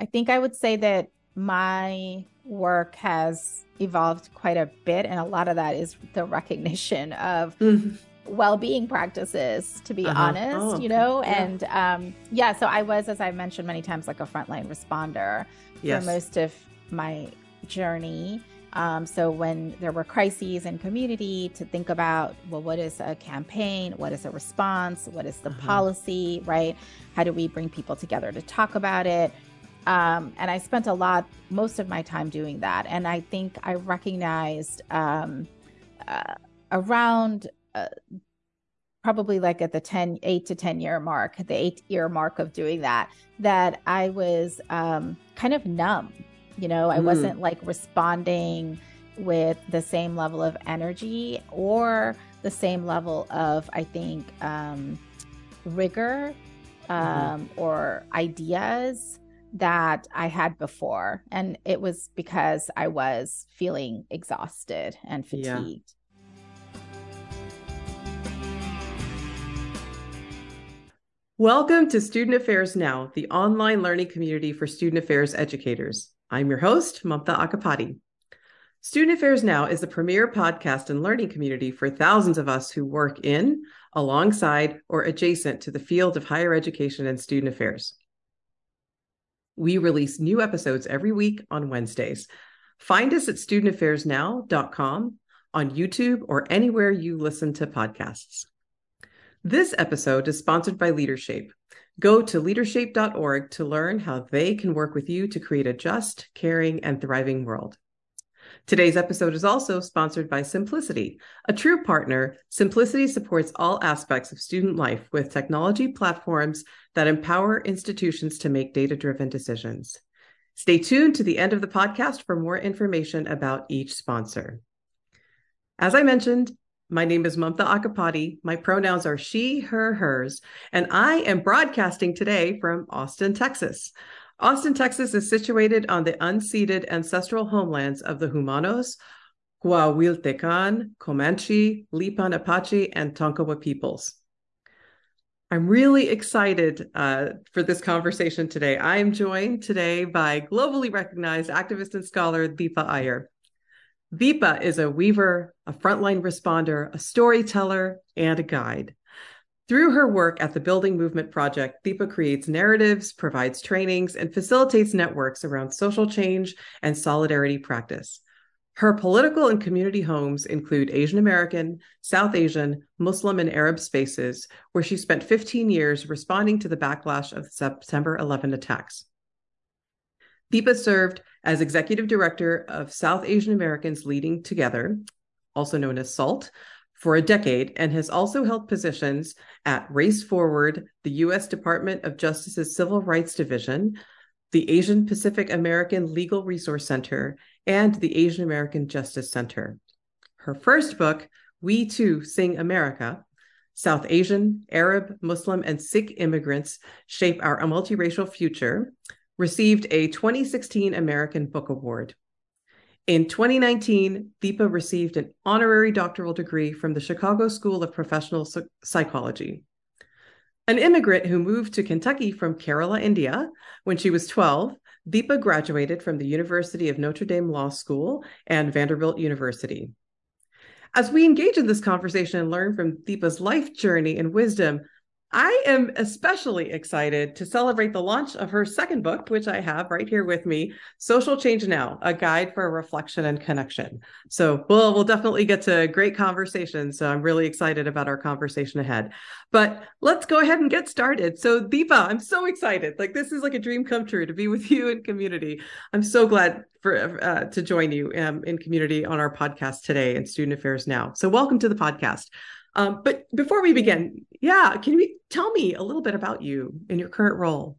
I think I would say that my work has evolved quite a bit, and a lot of that is the recognition of. Mm-hmm. well-being practices to be uh-huh. honest oh, you know yeah. and um yeah so i was as i mentioned many times like a frontline responder yes. for most of my journey um, so when there were crises in community, to think about well, what is a campaign? What is a response? What is the uh-huh. policy? Right? How do we bring people together to talk about it? Um, and I spent a lot, most of my time doing that. And I think I recognized um, uh, around uh, probably like at the 10, eight to 10 year mark, the eight year mark of doing that, that I was um, kind of numb you know, I mm. wasn't like responding with the same level of energy or the same level of, I think, um, rigor mm-hmm. or ideas that I had before. And it was because I was feeling exhausted and fatigued. Yeah. Welcome to Student Affairs Now, the online learning community for student affairs educators. I'm your host, Mamta Accapadi. Student Affairs Now is the premier podcast and learning community for thousands of us who work in, alongside, or adjacent to the field of higher education and student affairs. We release new episodes every week on Wednesdays. Find us at studentaffairsnow.com, on YouTube, or anywhere you listen to podcasts. This episode is sponsored by Leadershape, Go to leadershape.org to learn how they can work with you to create a just, caring, and thriving world. Today's episode is also sponsored by Symplicity. A true partner, Symplicity supports all aspects of student life with technology platforms that empower institutions to make data driven decisions. Stay tuned to the end of the podcast for more information about each sponsor. As I mentioned, my name is Mamta Accapadi. My pronouns are she, her, hers, and I am broadcasting today from Austin, Texas. Austin, Texas is situated on the unceded ancestral homelands of the Jumanos, Coahuiltecan, Comanche, Lipan Apache, and Tonkawa peoples. I'm really excited uh, for this conversation today. I am joined today by globally recognized activist and scholar Deepa Iyer. Deepa is a weaver, a frontline responder, a storyteller, and a guide. Through her work at the Building Movement Project, Deepa creates narratives, provides trainings, and facilitates networks around social change and solidarity practice. Her political and community homes include Asian American, South Asian, Muslim, and Arab spaces, where she spent 15 years responding to the backlash of the September 11 attacks. Deepa served as executive director of South Asian Americans Leading Together, also known as SAALT, for a decade and has also held positions at Race Forward, the U.S. Department of Justice's Civil Rights Division, the Asian Pacific American Legal Resource Center, and the Asian American Justice Center. Her first book, We Too Sing America, South Asian, Arab, Muslim, and Sikh immigrants shape our multiracial future, received a 2016 American Book Award. In 2019, Deepa received an honorary doctoral degree from the Chicago School of Professional Psychology. An immigrant who moved to Kentucky from Kerala, India, when she was 12, Deepa graduated from the University of Notre Dame Law School and Vanderbilt University. As we engage in this conversation and learn from Deepa's life journey and wisdom, I am especially excited to celebrate the launch of her second book, which I have right here with me, Social Change Now, a guide for reflection and connection. So we'll we'll definitely get to great conversation. So I'm really excited about our conversation ahead. But let's go ahead and get started. So Deepa, I'm so excited. Like this is like a dream come true to be with you in community. I'm so glad for uh, to join you um, in community on our podcast today in Student Affairs Now. So welcome to the podcast. Um, but before we begin, yeah, can you tell me a little bit about you in your current role?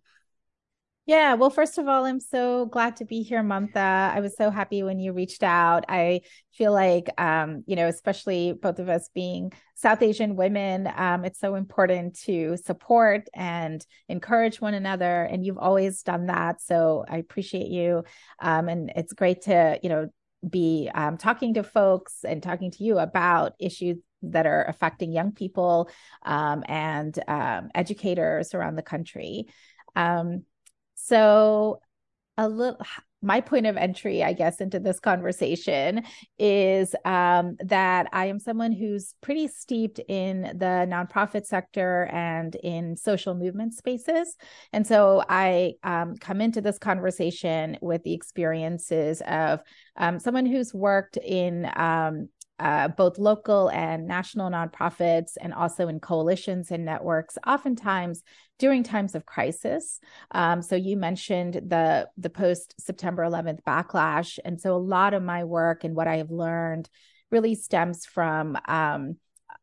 Yeah, well, first of all, I'm so glad to be here, Mamta. I was so happy when you reached out. I feel like, um, you know, especially both of us being South Asian women, um, it's so important to support and encourage one another. And you've always done that. So I appreciate you. Um, and it's great to, you know, be um, talking to folks and talking to you about issues that are affecting young people um, and um, educators around the country. Um, so a little my point of entry, I guess, into this conversation is um, that I am someone who's pretty steeped in the nonprofit sector and in social movement spaces. And so I um, come into this conversation with the experiences of um, someone who's worked in uh, both local and national nonprofits, and also in coalitions and networks, oftentimes during times of crisis. Um, so you mentioned the the post September 11th backlash, and so a lot of my work and what I have learned really stems from um,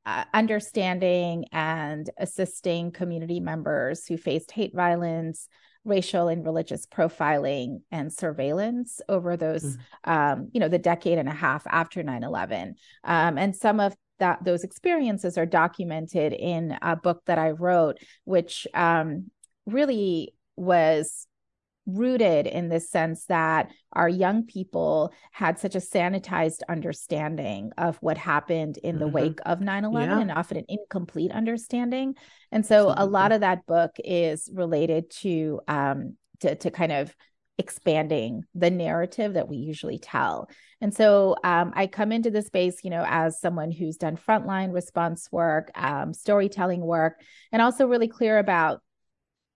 uh, understanding and assisting community members who faced hate violence, racial and religious profiling and surveillance over those mm. um, you know the decade and a half after 9-11 um, and some of that those experiences are documented in a book that i wrote which um, really was rooted in this sense that our young people had such a sanitized understanding of what happened in mm-hmm. the wake of 9-11 yeah. and often an incomplete understanding and so Absolutely. a lot of that book is related to um to, to kind of expanding the narrative that we usually tell. And so um, I come into the space, you know, as someone who's done frontline response work, um, storytelling work, and also really clear about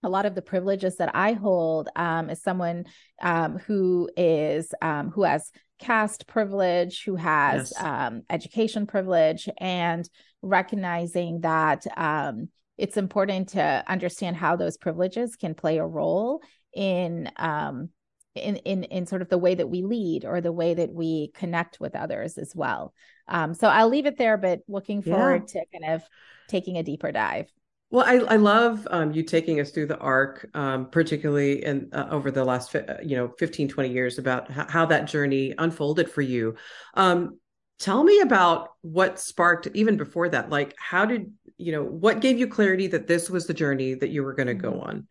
a lot of the privileges that I hold um, as someone um, who is um, who has caste privilege, who has yes. Um, education privilege, and recognizing that um, it's important to understand how those privileges can play a role in um, in in in sort of the way that we lead or the way that we connect with others as well. so I'll leave it there, but looking forward yeah. to kind of taking a deeper dive. Well, I, I love um, you taking us through the arc, um, particularly in uh, over the last, uh, you know, 15, 20 years about how, how that journey unfolded for you. Um, tell me about what sparked even before that. Like, how did, you know, what gave you clarity that this was the journey that you were going to go mm-hmm. on?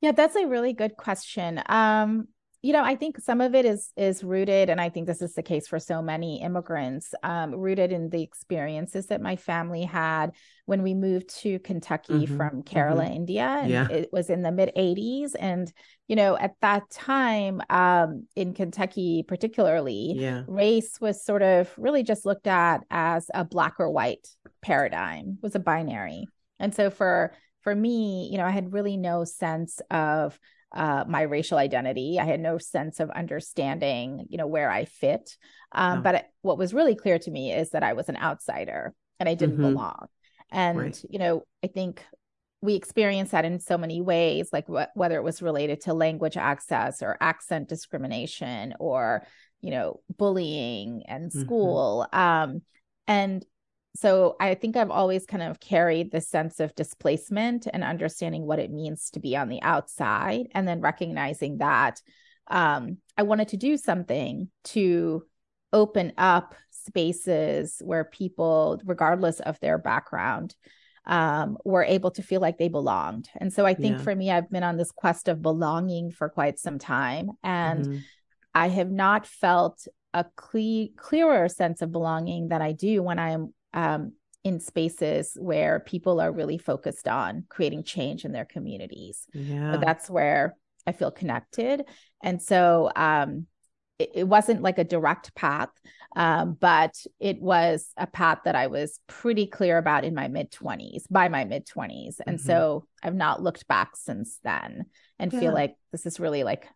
Yeah, that's a really good question. Um, you know i think some of it is is rooted and i think this is the case for so many immigrants um, rooted in the experiences that my family had when we moved to kentucky mm-hmm. from kerala mm-hmm. india and yeah. it was in the mid 80s and you know at that time um, in kentucky particularly yeah. race was sort of really just looked at as a black or white paradigm was a binary and so for for me you know i had really no sense of uh, my racial identity. I had no sense of understanding, you know, where I fit. Um, oh. But what was really clear to me is that I was an outsider and I didn't mm-hmm. belong. And right. you know, I think we experience that in so many ways, like wh- whether it was related to language access or accent discrimination or you know bullying and mm-hmm. school. Mm-hmm. Um, and so I think I've always kind of carried this sense of displacement and understanding what it means to be on the outside, and then recognizing that um, I wanted to do something to open up spaces where people, regardless of their background, um, were able to feel like they belonged. And so I think yeah. for me, I've been on this quest of belonging for quite some time, and mm-hmm. I have not felt a cle- clearer sense of belonging than I do when I am um, in spaces where people are really focused on creating change in their communities. Yeah. So that's where I feel connected. And so um, it, it, wasn't like a direct path, um, but it was a path that I was pretty clear about in my mid 20s, by my mid 20s. And mm-hmm. so I've not looked back since then and yeah. feel like this is really like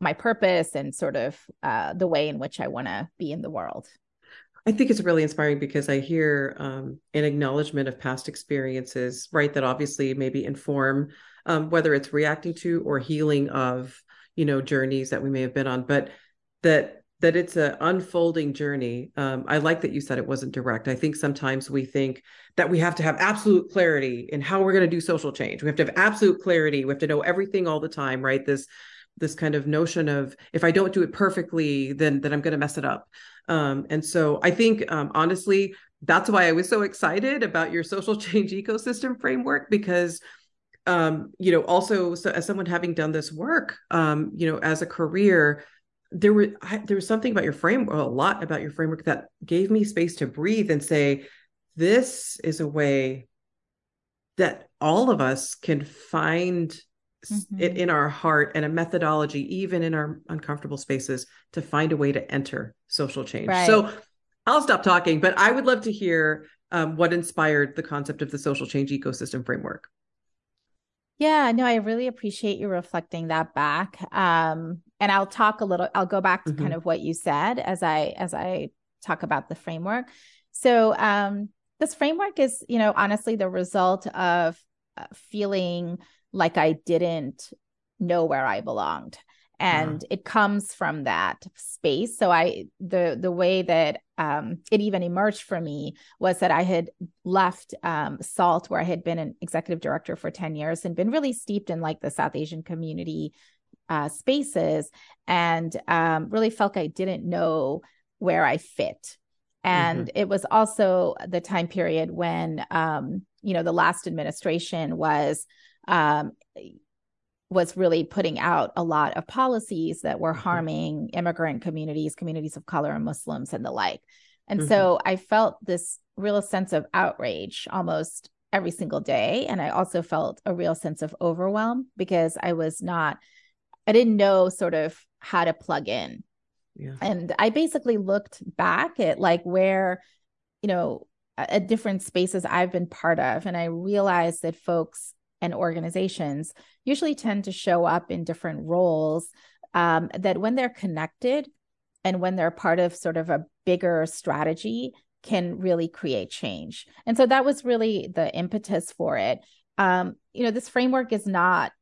my purpose and sort of uh, the way in which I want to be in the world. I think it's really inspiring because I hear um, an acknowledgement of past experiences, right? That obviously maybe inform um, whether it's reacting to or healing of, you know, journeys that we may have been on, but that that it's an unfolding journey. Um, I like that you said it wasn't direct. I think sometimes we think that we have to have absolute clarity in how we're going to do social change. We have to have absolute clarity. We have to know everything all the time, right? This this kind of notion of if I don't do it perfectly, then then I'm going to mess it up. Um, and so I think um, honestly, that's why I was so excited about your social change ecosystem framework because um, you know also so as someone having done this work um, you know as a career there were I, there was something about your framework a lot about your framework that gave me space to breathe and say this is a way that all of us can find mm-hmm. it in our heart and a methodology, even in our uncomfortable spaces, to find a way to enter social change. Right. So I'll stop talking, but I would love to hear um, what inspired the concept of the social change ecosystem framework. Yeah, no, I really appreciate you reflecting that back. Um, and I'll talk a little, I'll go back to mm-hmm. kind of what you said as I as I talk about the framework. So um this framework is, you know, honestly the result of uh, feeling like I didn't know where I belonged. And it comes from that space. So i the the way that um, it even emerged for me was that i had left um, SAALT where i had been an executive director for 10 years and been really steeped in like the south asian community uh, spaces and um, really felt like i didn't know where i fit. And mm-hmm. it was also the time period when um, you know the last administration was um, was really putting out a lot of policies that were mm-hmm. harming immigrant communities, communities of color, and Muslims and the like. And mm-hmm. so I felt this real sense of outrage almost every single day. And I also felt a real sense of overwhelm because I was not, I didn't know sort of how to plug in. Yeah. And I basically looked back at like where, you know, at different spaces I've been part of. And I realized that folks and organizations usually tend to show up in different roles um, that when they're connected and when they're part of sort of a bigger strategy can really create change. And so that was really the impetus for it. Um, you know this framework is not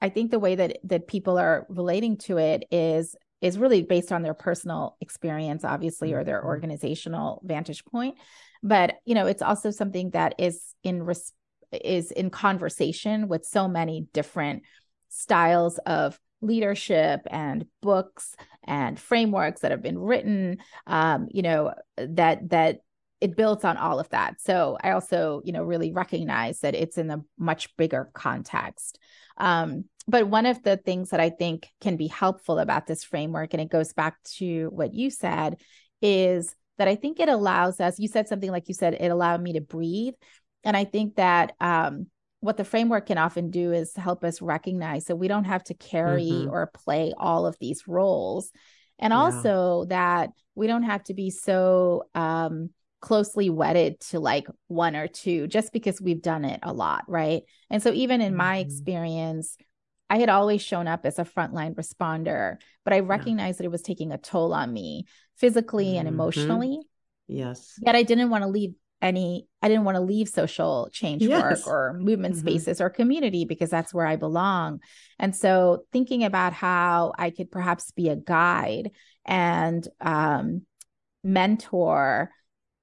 i think the way that that people are relating to it is is really based on their personal experience obviously or their mm-hmm. organizational vantage point. But you know it's also something that is in res- is in conversation with so many different styles of leadership and books and frameworks that have been written um, you know that that it builds on all of that. So i also you know really recognize that it's in a much bigger context. Um, but one of the things that i think can be helpful about this framework and it goes back to what you said is that i think it allows us you said something like you said it allowed me to breathe and I think that um, what the framework can often do is help us recognize that we don't have to carry mm-hmm. or play all of these roles. And yeah. also that we don't have to be so um, closely wedded to like one or two just because we've done it a lot. Right. And so, even in mm-hmm. my experience, I had always shown up as a frontline responder, but I recognized yeah. that it was taking a toll on me physically mm-hmm. and emotionally. Yes. Yet I didn't want to leave any i didn't want to leave social change yes. work or movement mm-hmm. spaces or community because that's where i belong and so thinking about how i could perhaps be a guide and um, mentor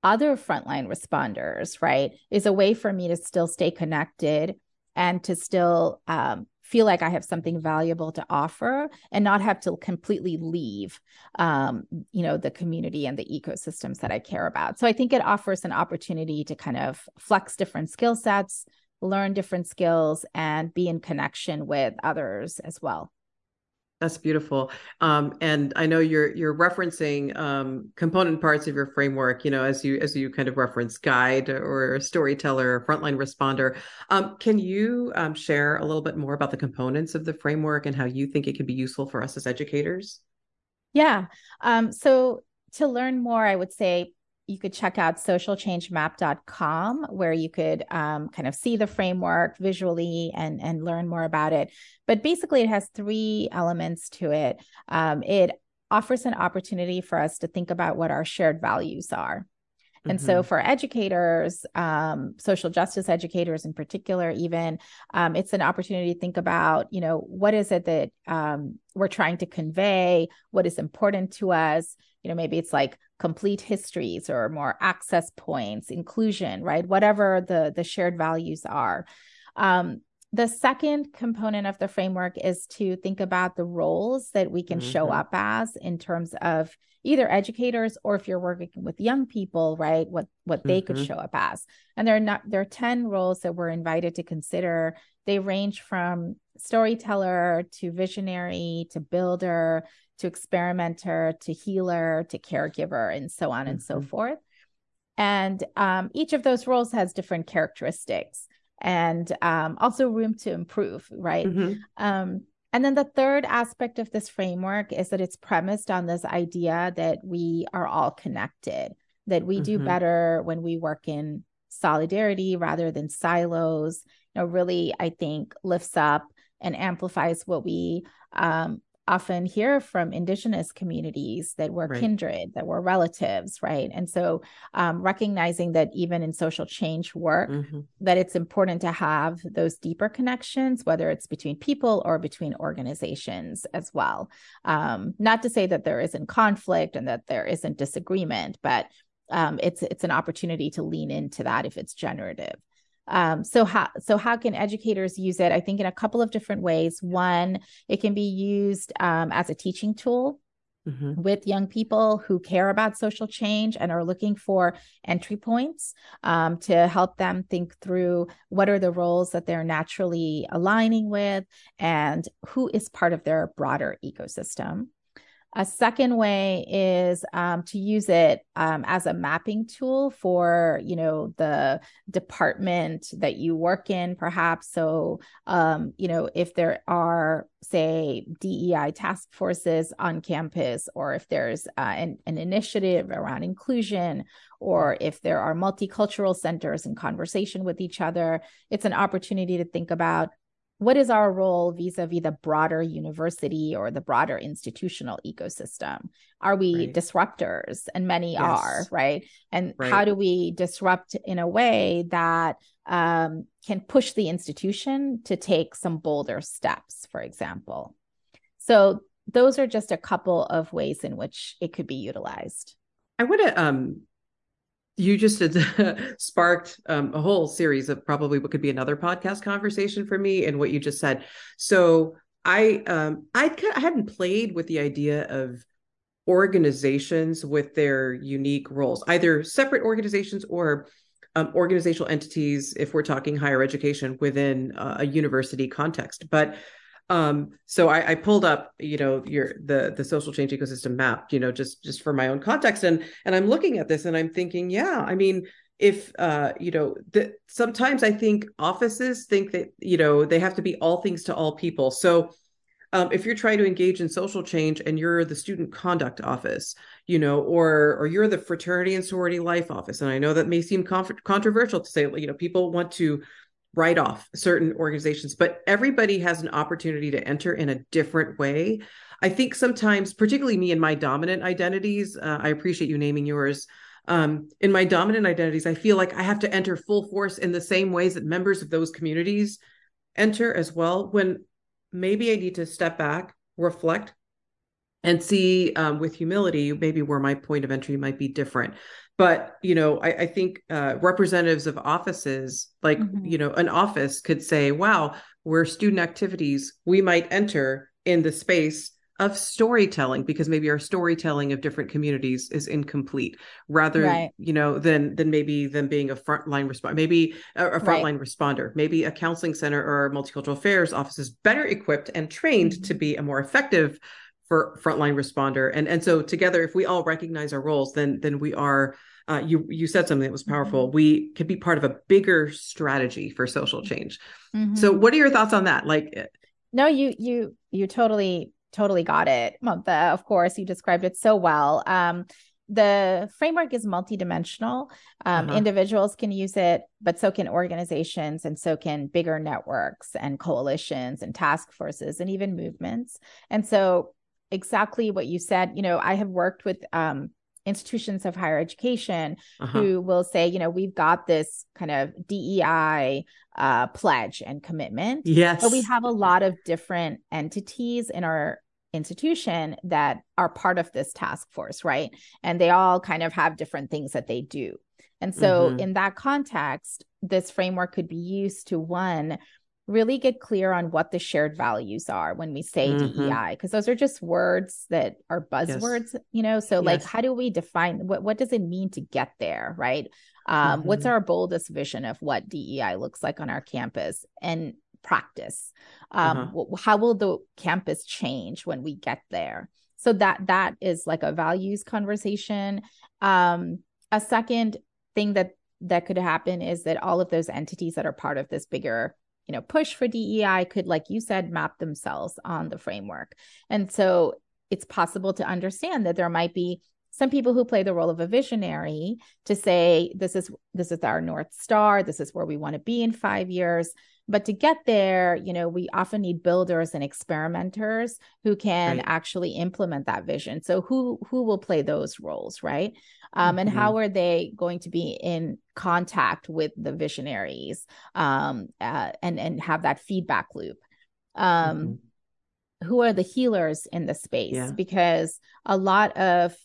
other frontline responders right is a way for me to still stay connected and to still um, feel like I have something valuable to offer and not have to completely leave, um, you know, the community and the ecosystems that I care about. So I think it offers an opportunity to kind of flex different skill sets, learn different skills, and be in connection with others as well. That's beautiful. Um, and I know you're you're referencing um, component parts of your framework. You know, as you as you kind of reference guide or storyteller, or frontline responder. Um, can you um, share a little bit more about the components of the framework and how you think it can be useful for us as educators? Yeah. Um, so to learn more, I would say you could check out socialchangemap.com where you could um, kind of see the framework visually and and learn more about it. But basically it has three elements to it. Um, it offers an opportunity for us to think about what our shared values are and mm-hmm. so for educators, um, social justice educators in particular, even, um, it's an opportunity to think about, you know, what is it that um, we're trying to convey? What is important to us? You know, maybe it's like complete histories or more access points, inclusion, right? Whatever the the shared values are. The second component of the framework is to think about the roles that we can mm-hmm. show up as in terms of either educators or if you're working with young people right what what they mm-hmm. could show up as and there are not there are 10 roles that we're invited to consider they range from storyteller to visionary to builder to experimenter to healer to caregiver and so on mm-hmm. and so mm-hmm. forth and um, each of those roles has different characteristics and um, also room to improve, right? Mm-hmm. Um, and then the third aspect of this framework is that it's premised on this idea that we are all connected, that we mm-hmm. do better when we work in solidarity rather than silos. You know, really, I think lifts up and amplifies what we um, often hear from indigenous communities that we're right. kindred that we're relatives right and so um, recognizing that even in social change work mm-hmm. that it's important to have those deeper connections whether it's between people or between organizations as well um, not to say that there isn't conflict and that there isn't disagreement but um, it's it's an opportunity to lean into that if it's generative um, so how so how can educators use it? I think in a couple of different ways. One, it can be used um, as a teaching tool Mm-hmm. with young people who care about social change and are looking for entry points um, to help them think through what are the roles that they're naturally aligning with and who is part of their broader ecosystem. A second way is um, to use it um, as a mapping tool for, you know, the department that you work in, perhaps. So, um, you know, if there are, say, DEI task forces on campus, or if there's uh, an, an initiative around inclusion, or if there are multicultural centers in conversation with each other, it's an opportunity to think about what is our role vis-a-vis the broader university or the broader institutional ecosystem are we right. disruptors and many yes. are right and right. how do we disrupt in a way that um, can push the institution to take some bolder steps for example so those are just a couple of ways in which it could be utilized i want to um, you just sparked um, a whole series of probably what could be another podcast conversation for me and what you just said. So I um, I hadn't played with the idea of organizations with their unique roles, either separate organizations or um, organizational entities. If we're talking higher education within uh, a university context, but um so I, I pulled up you know your the the social change ecosystem map you know just just for my own context. And and i'm looking at this and i'm thinking yeah i mean if uh you know the, sometimes i think offices think that you know they have to be all things to all people. So um, if you're trying to engage in social change and you're the student conduct office you know or or you're the fraternity and sorority life office and i know that may seem conf- controversial to say you know people want to write off certain organizations, but everybody has an opportunity to enter in a different way. I think sometimes, particularly me and my dominant identities, uh, I appreciate you naming yours. Um, in my dominant identities, I feel like I have to enter full force in the same ways that members of those communities enter as well. When maybe I need to step back, reflect, and see um, with humility maybe where my point of entry might be different but you know i, I think uh, representatives of offices like mm-hmm. you know an office could say wow we're student activities we might enter in the space of storytelling because maybe our storytelling of different communities is incomplete rather right. you know than than maybe them being a frontline responder maybe a, a frontline right. responder maybe a counseling center or multicultural affairs office is better equipped and trained mm-hmm. to be a more effective for frontline responder and and so together if we all recognize our roles then then we are uh, you you said something that was powerful mm-hmm. we could be part of a bigger strategy for social change mm-hmm. so what are your thoughts on that like eh, no you you you totally totally got it Mamta, of course you described it so well um the framework is multidimensional. Um, uh-huh. Individuals can use it, but so can organizations, and so can bigger networks and coalitions and task forces and even movements. And so, exactly what you said, you know, I have worked with um, institutions of higher education uh-huh. who will say, you know, we've got this kind of DEI uh, pledge and commitment. Yes. But we have a lot of different entities in our institution that are part of this task force, right? And they all kind of have different things that they do. And so, mm-hmm. in that context, this framework could be used to one, really get clear on what the shared values are when we say mm-hmm. DEI, because those are just words that are buzzwords, yes. you know. So, yes. like, how do we define what what does it mean to get there, right? Um, mm-hmm. What's our boldest vision of what DEI looks like on our campus and practice? Um, uh-huh. How will the campus change when we get there? So that that is like a values conversation. Um, a second thing that that could happen is that all of those entities that are part of this bigger you know push for DEI could like you said map themselves on the framework. And so it's possible to understand that there might be some people who play the role of a visionary to say this is this is our north star this is where we want to be in 5 years but to get there you know we often need builders and experimenters who can right. actually implement that vision so who who will play those roles right um, mm-hmm. and how are they going to be in contact with the visionaries um, uh, and and have that feedback loop um, mm-hmm. who are the healers in the space yeah. because a lot of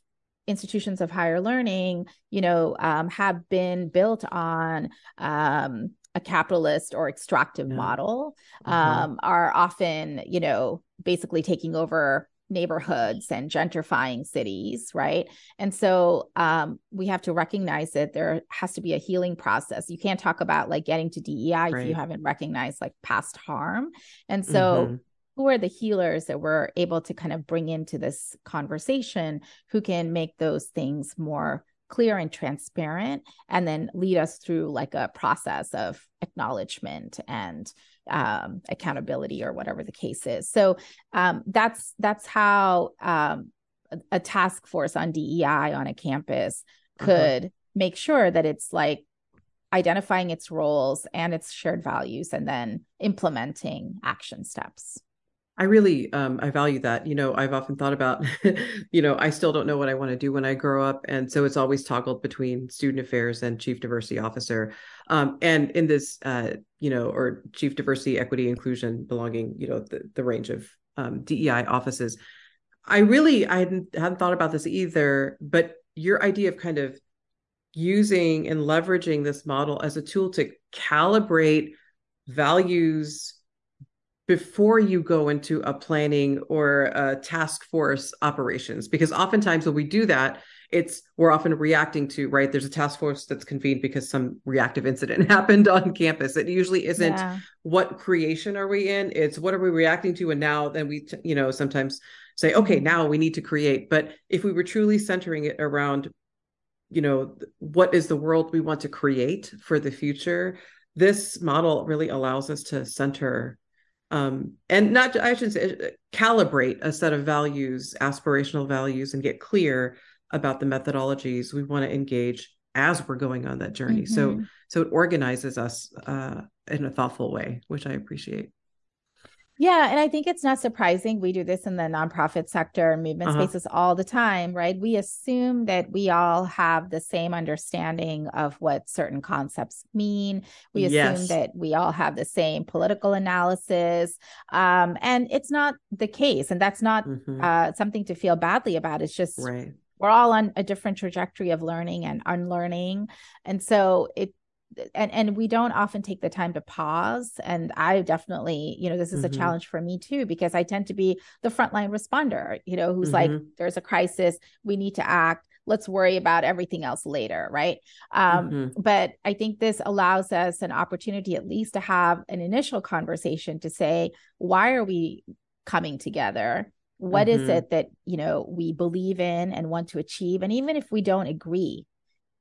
institutions of higher learning you know um, have been built on um, a capitalist or extractive yeah. model mm-hmm. um, are often you know basically taking over neighborhoods and gentrifying cities right and so um, we have to recognize that there has to be a healing process you can't talk about like getting to dei right. if you haven't recognized like past harm and so mm-hmm who are the healers that we're able to kind of bring into this conversation who can make those things more clear and transparent and then lead us through like a process of acknowledgement and um, accountability or whatever the case is so um, that's that's how um, a, task force on dei on a campus uh-huh. could make sure that it's like identifying its roles and its shared values and then implementing action steps I really um, I value that. You know, I've often thought about, you know, I still don't know what I want to do when I grow up, and so it's always toggled between student affairs and chief diversity officer. Um, and in this, uh, you know, or chief diversity, equity, inclusion, belonging, you know, the, the range of um, DEI offices. I really I hadn't, hadn't thought about this either, but your idea of kind of using and leveraging this model as a tool to calibrate values before you go into a planning or a task force operations because oftentimes when we do that it's we're often reacting to right there's a task force that's convened because some reactive incident happened on campus it usually isn't yeah. what creation are we in it's what are we reacting to and now then we you know sometimes say okay now we need to create but if we were truly centering it around you know what is the world we want to create for the future this model really allows us to center um, and not I should say uh, calibrate a set of values, aspirational values, and get clear about the methodologies we want to engage as we're going on that journey. Mm-hmm. So so it organizes us uh, in a thoughtful way, which I appreciate. Yeah. And I think it's not surprising. We do this in the nonprofit sector and movement uh-huh. spaces all the time, right? We assume that we all have the same understanding of what certain concepts mean. We assume yes. that we all have the same political analysis. Um, and it's not the case. And that's not mm-hmm. uh, something to feel badly about. It's just right we're all on a different trajectory of learning and unlearning and so it and and we don't often take the time to pause and i definitely you know this is mm-hmm. a challenge for me too because i tend to be the frontline responder you know who's mm-hmm. like there's a crisis we need to act let's worry about everything else later right um, mm-hmm. but i think this allows us an opportunity at least to have an initial conversation to say why are we coming together What is mm-hmm. it that you know we believe in and want to achieve and even if we don't agree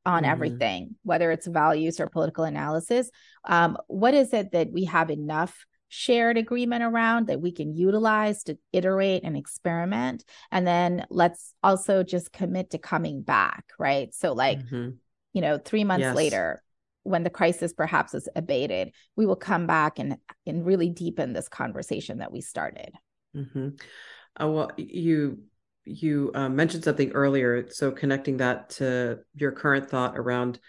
on mm-hmm. everything, whether it's values or political analysis. Um, what is it that we have enough shared agreement around that we can utilize to iterate and experiment? And then let's also just commit to coming back, right? So, like, mm-hmm. you know, three months yes. later, when the crisis perhaps is abated, we will come back and and really deepen this conversation that we started. Mm-hmm. Uh, well, you you um, mentioned something earlier so connecting that to your current thought around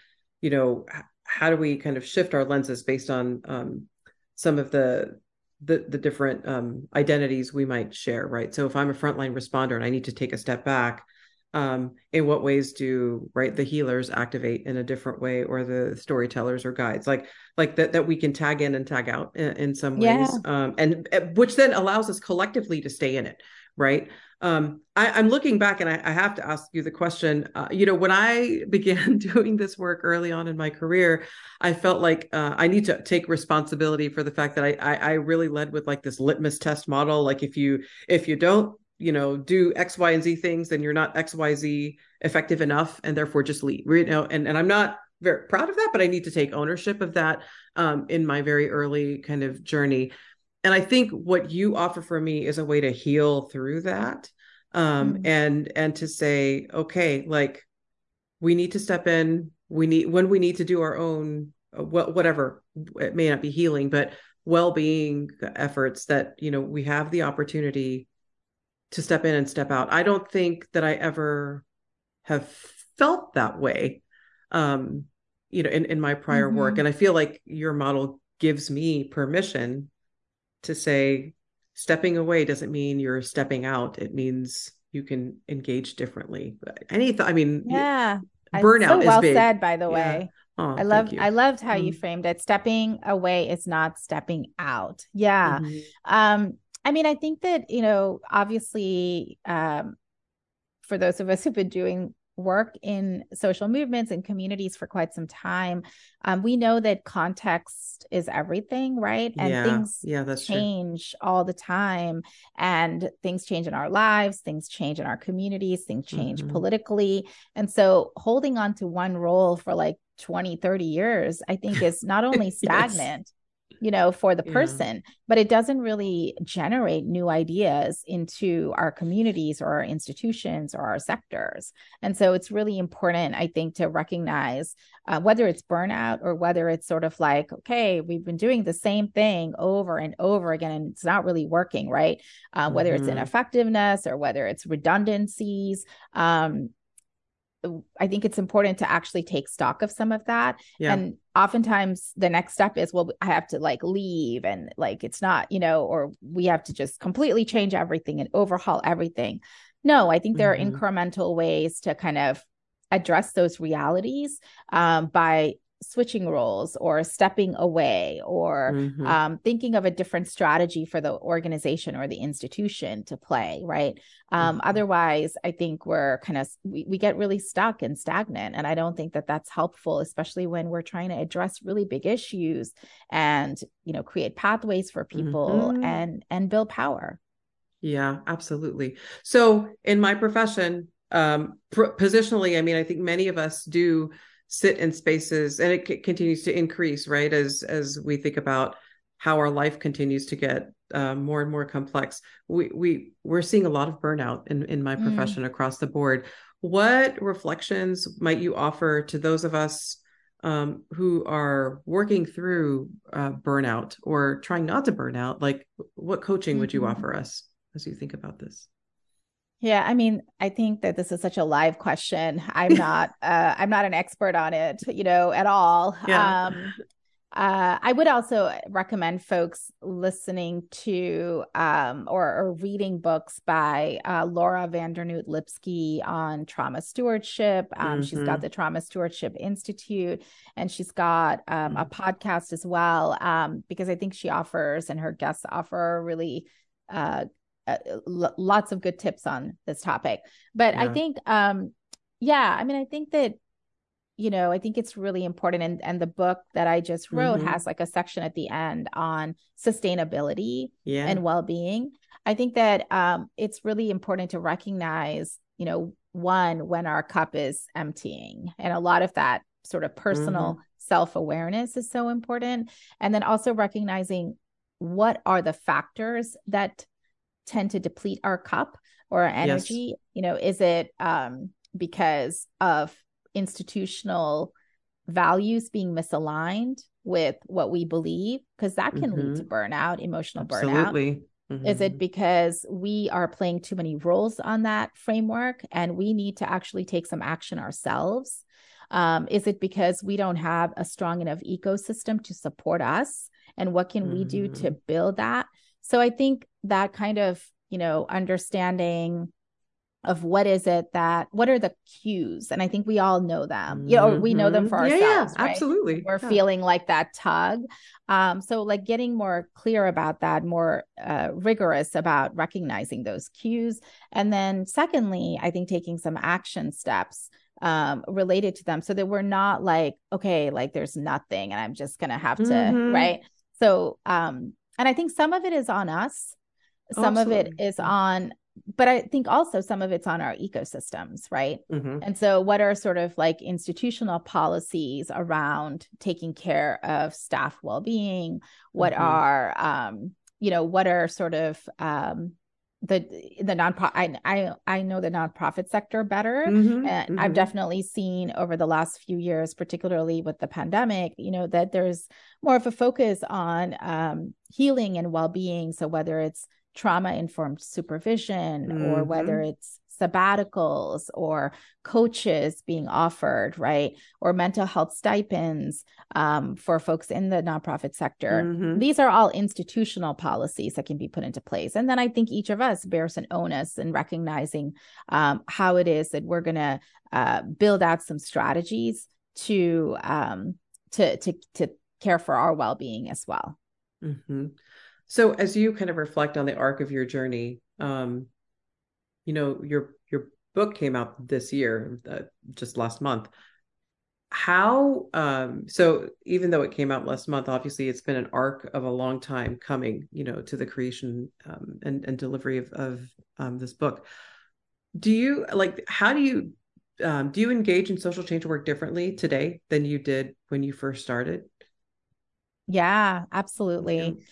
you know how do we kind of shift our lenses based on um, some of the the, the different um, identities we might share right so if i'm a frontline responder and i need to take a step back um, in what ways do right the healers activate in a different way or the storytellers or guides like like that that we can tag in and tag out in, in some ways yeah. um, and eh, which then allows us collectively to stay in it right um, I, am looking back and I, I, have to ask you the question. Uh, you know, when I began doing this work early on in my career, I felt like uh, I need to take responsibility for the fact that I, I, I really led with like this litmus test model. Like if you if you don't you know do X, Y, and Z things, then you're not X, Y, Z effective enough, and therefore just leave. You know, and and I'm not very proud of that, but I need to take ownership of that um, in my very early kind of journey. And I think what you offer for me is a way to heal through that. Um, mm-hmm. and and to say, okay, like we need to step in. We need when we need to do our own uh, whatever it may not be healing, but well-being efforts that you know we have the opportunity to step in and step out. I don't think that I ever have felt that way um you know in, in my prior mm-hmm. work and i feel like your model gives me permission to say stepping away doesn't mean you're stepping out. It means you can engage differently. Any th- i mean yeah. Burnout so well said by the way. Oh, i love i loved how mm-hmm. you framed it. Stepping away is not stepping out. Yeah. Mm-hmm. um i mean i think that you know obviously um for those of us who've been doing work in social movements and communities for quite some time, um, we know that context is everything, right? And yeah, things yeah, that's change true. all the time. And things change in our lives, things change in our communities, things change mm-hmm. politically. And so holding on to one role for like 20, 30 years, I think is not only stagnant, yes you know for the person yeah. but it doesn't really generate new ideas into our communities or our institutions or our sectors and so it's really important i think to recognize uh, whether it's burnout or whether it's sort of like okay we've been doing the same thing over and over again and it's not really working right uh, whether mm-hmm. it's ineffectiveness or whether it's redundancies um, I think it's important to actually take stock of some of that. Yeah. And oftentimes the next step is, well, I have to like leave and like it's not, you know, or we have to just completely change everything and overhaul everything. No, I think there mm-hmm. are incremental ways to kind of address those realities um, by switching roles or stepping away or mm-hmm. um, thinking of a different strategy for the organization or the institution to play right um, mm-hmm. otherwise i think we're kind of we, we get really stuck and stagnant and i don't think that that's helpful especially when we're trying to address really big issues and you know create pathways for people mm-hmm. and and build power yeah absolutely so in my profession um pr- positionally i mean i think many of us do sit in spaces and it c- continues to increase right as as we think about how our life continues to get uh, more and more complex we we we're seeing a lot of burnout in in my mm. profession across the board what reflections might you offer to those of us um, who are working through uh, burnout or trying not to burn out like what coaching mm-hmm. would you mm-hmm. offer us as you think about this yeah, I mean, I think that this is such a live question. I'm not uh I'm not an expert on it, you know, at all. Yeah. Um uh, I would also recommend folks listening to um, or, or, reading books by uh, Laura van Dernoot Lipsky on trauma stewardship. Um, mm-hmm. She's got mm-hmm. the Trauma Stewardship Institute, and she's got um, a mm-hmm. podcast as well um, because I think she offers and her guests offer really uh, uh, l- lots of good tips on this topic. But yeah. I think, um, yeah, I mean, I think that you know, I think it's really important. And and the book that I just wrote mm-hmm. has like a section at the end on sustainability yeah. and well being. I think that um, it's really important to recognize, you know, one when our cup is emptying, and a lot of that sort of personal mm-hmm. self awareness is so important, and then also recognizing what are the factors that tend to deplete our cup or our energy yes. you know is it um because of institutional values being misaligned with what we believe because that can mm-hmm. lead to burnout emotional Absolutely. burnout Mm-hmm. Is it because we are playing too many roles on that framework and we need to actually take some action ourselves? Um, is it because we don't have a strong enough ecosystem to support us? And what can mm-hmm. we do to mm-hmm. build that? So I think that kind of, you know, understanding of what is it that what are the cues and i think we all know them you know we know them for mm-hmm. ourselves yeah, right? absolutely we're yeah. feeling like that tug um so like getting more clear about that more uh, rigorous about recognizing those cues and then secondly i think taking some action steps um related to them so that we're not like okay like there's nothing and i'm just gonna have to mm-hmm. right so um and I think some of it is on us. Some Absolutely. of it is on but I think also some of it's on our ecosystems, right? Mm-hmm. And so, what are sort of like institutional policies around taking care of staff well-being? What mm-hmm. are, um, you know, what are sort of um, the the nonprofit? I, I I know the nonprofit sector better, mm-hmm. and I've mm-hmm. definitely seen over the last few years, particularly with the pandemic, you know, that there's more of a focus on um, healing and well-being. So whether it's trauma informed supervision mm-hmm. or whether mm-hmm. it's sabbaticals or coaches being offered, right? Or mental health stipends um, for folks in the nonprofit sector. Mm-hmm. These are all institutional policies that can be put into place. And then I think each of us bears an onus in recognizing um, how it is that we're going to uh, build out some strategies to um, to to to care for our well being as well. Mm-hmm. So as you kind of reflect on the arc of your journey, um, you know, your your book came out this year, uh, just last month. How um, so even though it came out last month, obviously it's been an arc of a long time coming, you know, to the creation um, and, and delivery of, of um, this book. Do you like how do you um, do you engage in social change work differently today than you did when you first started? Yeah, absolutely. Yeah.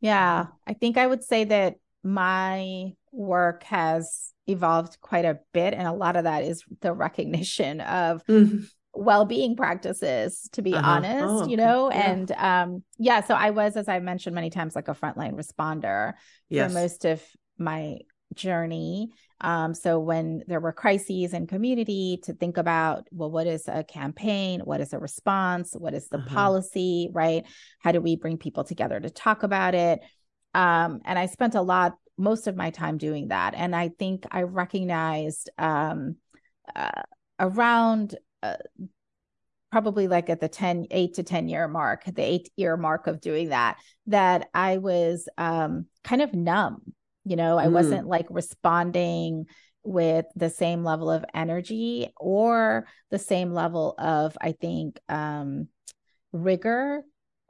Yeah, I think I would say that my work has evolved quite a bit. And a lot of that is the recognition of mm-hmm. well-being practices, to be uh-huh. honest, oh, you know? Yeah. And um, yeah, so I was, as I mentioned many times, like a frontline responder yes. for most of my journey. Um, so when there were crises in community, to think about, well, what is a campaign? What is a response? What is the uh-huh. policy? Right? How do we bring people together to talk about it? Um, and I spent a lot, most of my time doing that. And I think I recognized um, uh, around uh, probably like at the 10 8 to 10 year mark the 8 year mark of doing that that i was um, kind of numb you know, I mm. wasn't like responding with the same level of energy or the same level of, I think, um, rigor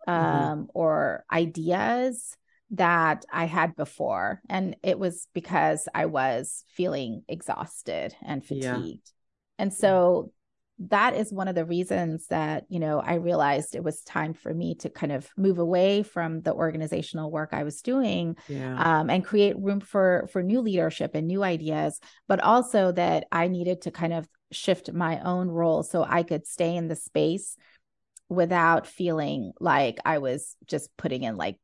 mm-hmm. um, mm-hmm. or ideas that I had before. And it was because I was feeling exhausted and fatigued. Yeah. And so that is one of the reasons that you know i realized it was time for me to kind of move away from the organizational work i was doing yeah. um, and create room for for new leadership and new ideas but also that i needed to kind of shift my own role so i could stay in the space without feeling like i was just putting in like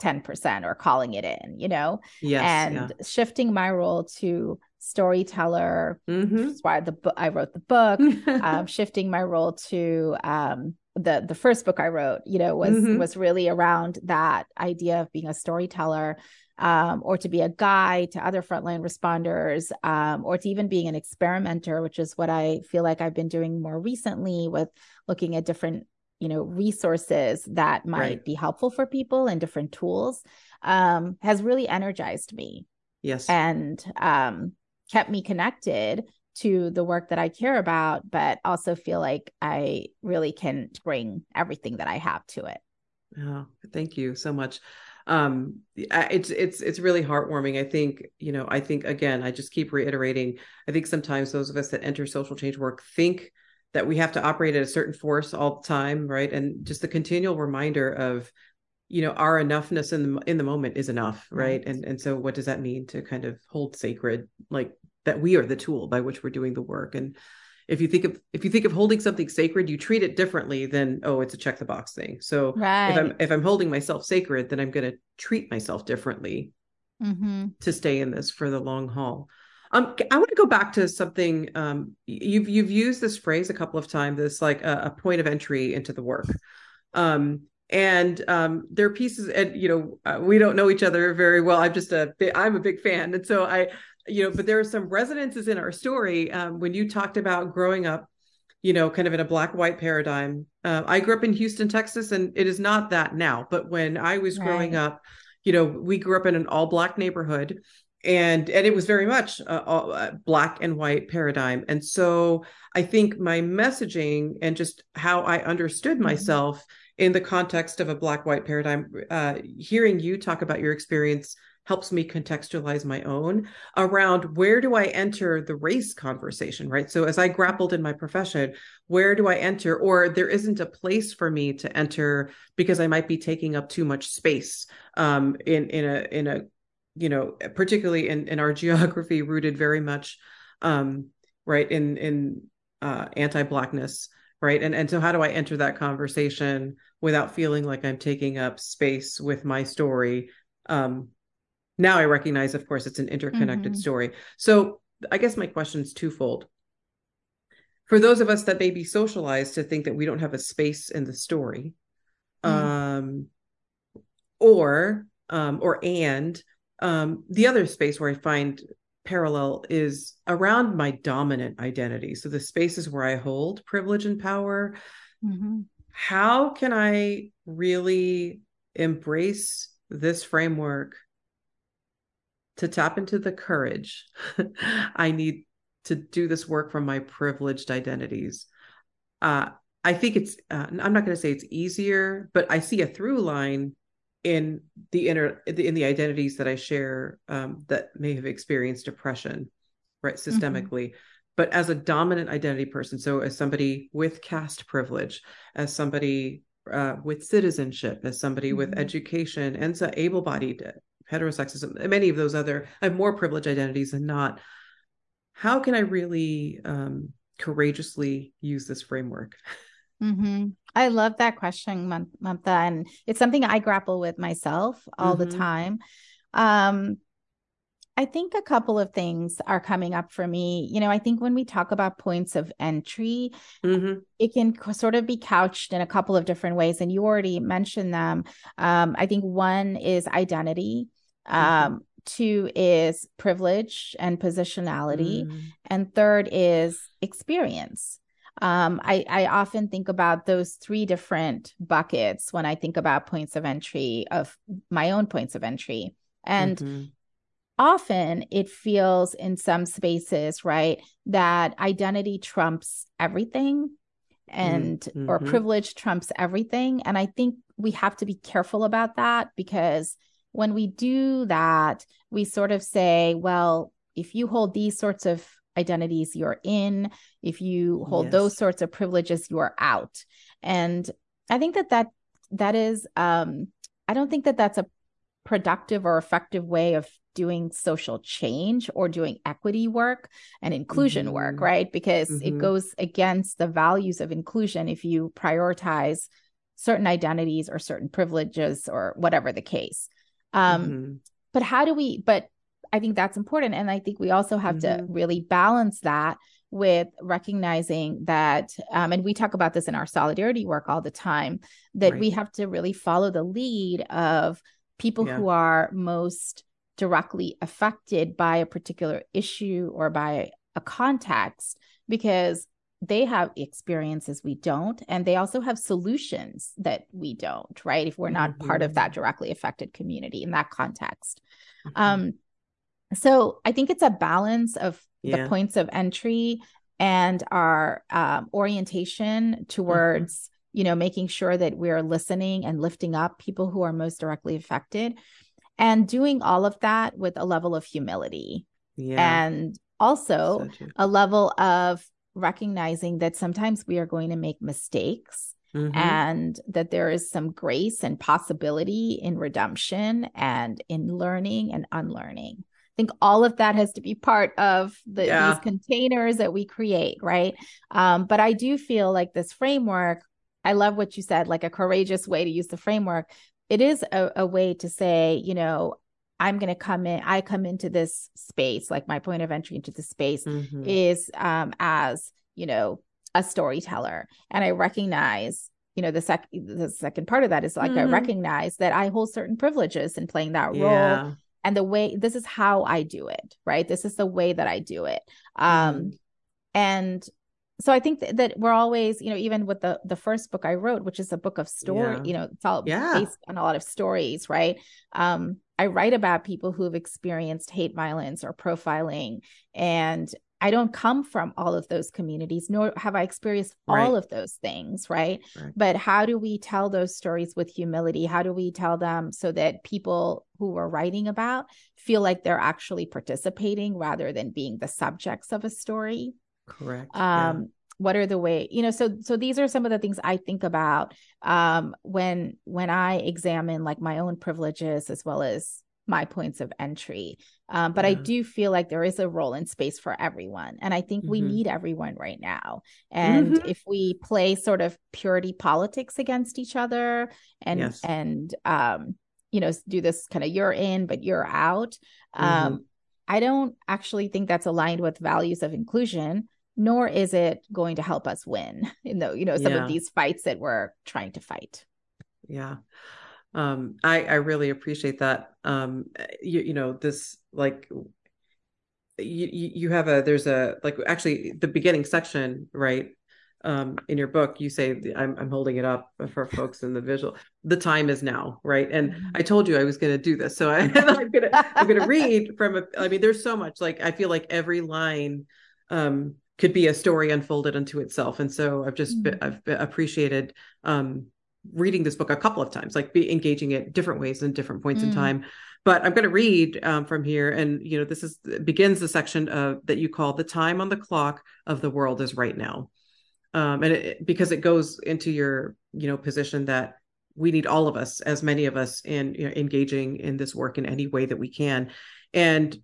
10% or calling it in you know yes, and yeah. shifting my role to storyteller. Mm-hmm. That's why the book I wrote the book. um, shifting my role to um, the the first book I wrote, you know, was mm-hmm. was really around that idea of being a storyteller. Um, or to be a guide to other frontline responders, um, or to even being an experimenter, which is what I feel like I've been doing more recently with looking at different, you know, resources that might right. be helpful for people and different tools, um, has really energized me. Yes, and um, kept me connected to the work that I care about, but also feel like I really can bring everything that I have to it. Oh, thank you so much. Um, it's it's it's really heartwarming. I think you know. I think again, I just keep reiterating. I think sometimes those of us that enter social change work think that we have to operate at a certain force all the time, right? And just the continual reminder of you know our enoughness in the in the moment is enough right? right and and so what does that mean to kind of hold sacred like that we are the tool by which we're doing the work and if you think of if you think of holding something sacred you treat it differently than oh it's a check the box thing so right. if i'm if i'm holding myself sacred then i'm going to treat myself differently mm-hmm. to stay in this for the long haul um, I want to go back to something um, you've you've used this phrase a couple of times. This like a, a point of entry into the work, um, and um, there are pieces. And you know, uh, we don't know each other very well. I'm just a I'm a big fan, and so I you know, but there are some resonances in our story um, when you talked about growing up, you know, kind of in a black white paradigm. Uh, I grew up in Houston, Texas, and it is not that now. But when I was right. growing up, you know, we grew up in an all black neighborhood and and it was very much a, black and white paradigm and so i think my messaging and just how i understood mm-hmm. myself in the context of a black white paradigm uh, hearing you talk about your experience helps me contextualize my own around where do I enter the race conversation, right? So as I grappled in my profession, where do I enter? Or there isn't a place for me to enter because I might be taking up too much space um, in in a in a you know particularly in in our geography rooted very much um, right in in uh, anti-blackness right and and so how do i enter that conversation without feeling like i'm taking up space with my story um now i recognize of course it's an interconnected mm-hmm. story so i guess my question is twofold for those of us that may be socialized to think that we don't have a space in the story mm-hmm. um or um or and um the other space where i find parallel is around my dominant identity. So the spaces where I hold privilege and power. Mm-hmm. How can I really embrace this framework to tap into the courage I need to do this work from my privileged identities? Uh, I think it's, uh, I'm not going to say it's easier, but I see a through line in the inner in the identities that I share um, that may have experienced depression, right, mm-hmm. systemically. Mm-hmm. But as a dominant identity person, so as somebody with caste privilege, as somebody uh, with citizenship, as somebody mm-hmm. with education, and so able-bodied, heterosexism, many of those other, I have more privileged identities than not. How can I really um, courageously use this framework? Mm-hmm. I love that question, Mamta, and it's something I grapple with myself all mm-hmm. the time. Um, I think a couple of things are coming up for me. You know, I think when we talk about points of entry, mm-hmm. it can sort of be couched in a couple of different ways, and you already mentioned them. Um, I think one is identity. Mm-hmm. Um, two is privilege and positionality, mm. and third is experience um, I, I often think about those three different buckets when I think about points of entry of my own points of entry. And mm-hmm. often it feels in some spaces, right, that identity trumps everything and mm-hmm. or privilege trumps everything. And I think we have to be careful about that because when we do that, we sort of say, well, if you hold these sorts of identities you're in if you hold yes. those sorts of privileges you are out and i think that that that is um i don't think that that's a productive or effective way of doing social change or doing equity work and inclusion mm-hmm. work right because mm-hmm. it goes against the values of inclusion if you prioritize certain identities or certain privileges or whatever the case um mm-hmm. but how do we but I think that's important. And I think we also have mm-hmm. to really balance that with recognizing that, um, and we talk about this in our solidarity work all the time, that right. we have to really follow the lead of people yeah. who are most directly affected by a particular issue or by a context, because they have experiences we don't and they also have solutions that we don't right if we're not mm-hmm. part of that mm-hmm. directly affected community in that context mm-hmm. um so I think it's a balance of yeah. the points of entry and our um, orientation towards mm-hmm. you know making sure that we're listening and lifting up people who are most directly affected and doing all of that with a level of humility yeah. and also so a level of recognizing that sometimes we are going to make mistakes Mm-hmm. and that there is some grace and possibility in redemption and in learning and unlearning think all of that has to be part of the, yeah. these containers that we create, right? Um, but I do feel like this framework, I love what you said, like a courageous way to use the framework. It is a, a way to say, you know, I'm going to come in, I come into this space, like my point of entry into the space mm-hmm. is um, as, you know, a storyteller. And I recognize you know the second the second part of that is like mm-hmm. i recognize that i hold certain privileges in playing that yeah. And the way this is how I do it, right? This is the way that I do it. Um, mm. and so I think th- that we're always, you know, even with the the first book I wrote, which is a book of story, yeah. you know, it's all yeah. based on a lot of stories, right? Um, I write about people who have experienced hate violence or profiling, and I don't come from all of those communities, nor have I experienced right. all of those things, right? right? But how do we tell those stories with humility? How do we tell them so that people who we're writing about feel like they're actually participating rather than being the subjects of a story? Correct. Um, yeah. What are the way you know? So, so these are some of the things I think about um, when when I examine like my own privileges as well as my points of entry. Um, but yeah. I do feel like there is a role in space for everyone. And I think mm-hmm. we need everyone right now. And mm-hmm. if we play sort of purity politics against each other and, yes. and, um, you know, do this kind of you're in, but you're out. Um, mm-hmm. I don't actually think that's aligned with values of inclusion, nor is it going to help us win in the, you know, some yeah. of these fights that we're trying to fight. Yeah um i i really appreciate that um you, you know this like you you have a there's a like actually the beginning section right um in your book you say I'm, I'm holding it up for folks in the visual the time is now right and mm-hmm. i told you i was going to do this so I, am gonna i'm gonna read from a i mean there's so much like i feel like every line um could be a story unfolded unto itself and so i've just mm-hmm. i've appreciated um reading this book a couple of times, like be engaging it different ways and different points mm. in time. But I'm going to read um, from here, and you know, this is begins the section of that you call the time on the clock of the world is right now, um, and it, because it goes into your you know position that we need all of us, as many of us, in you know, engaging in this work in any way that we can, and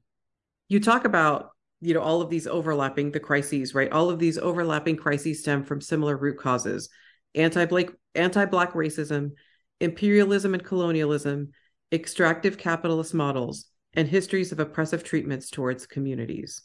you talk about you know all of these overlapping the crises right all of these overlapping crises stem from similar root causes anti-black anti-black racism, imperialism and colonialism, extractive capitalist models, and histories of oppressive treatments towards communities.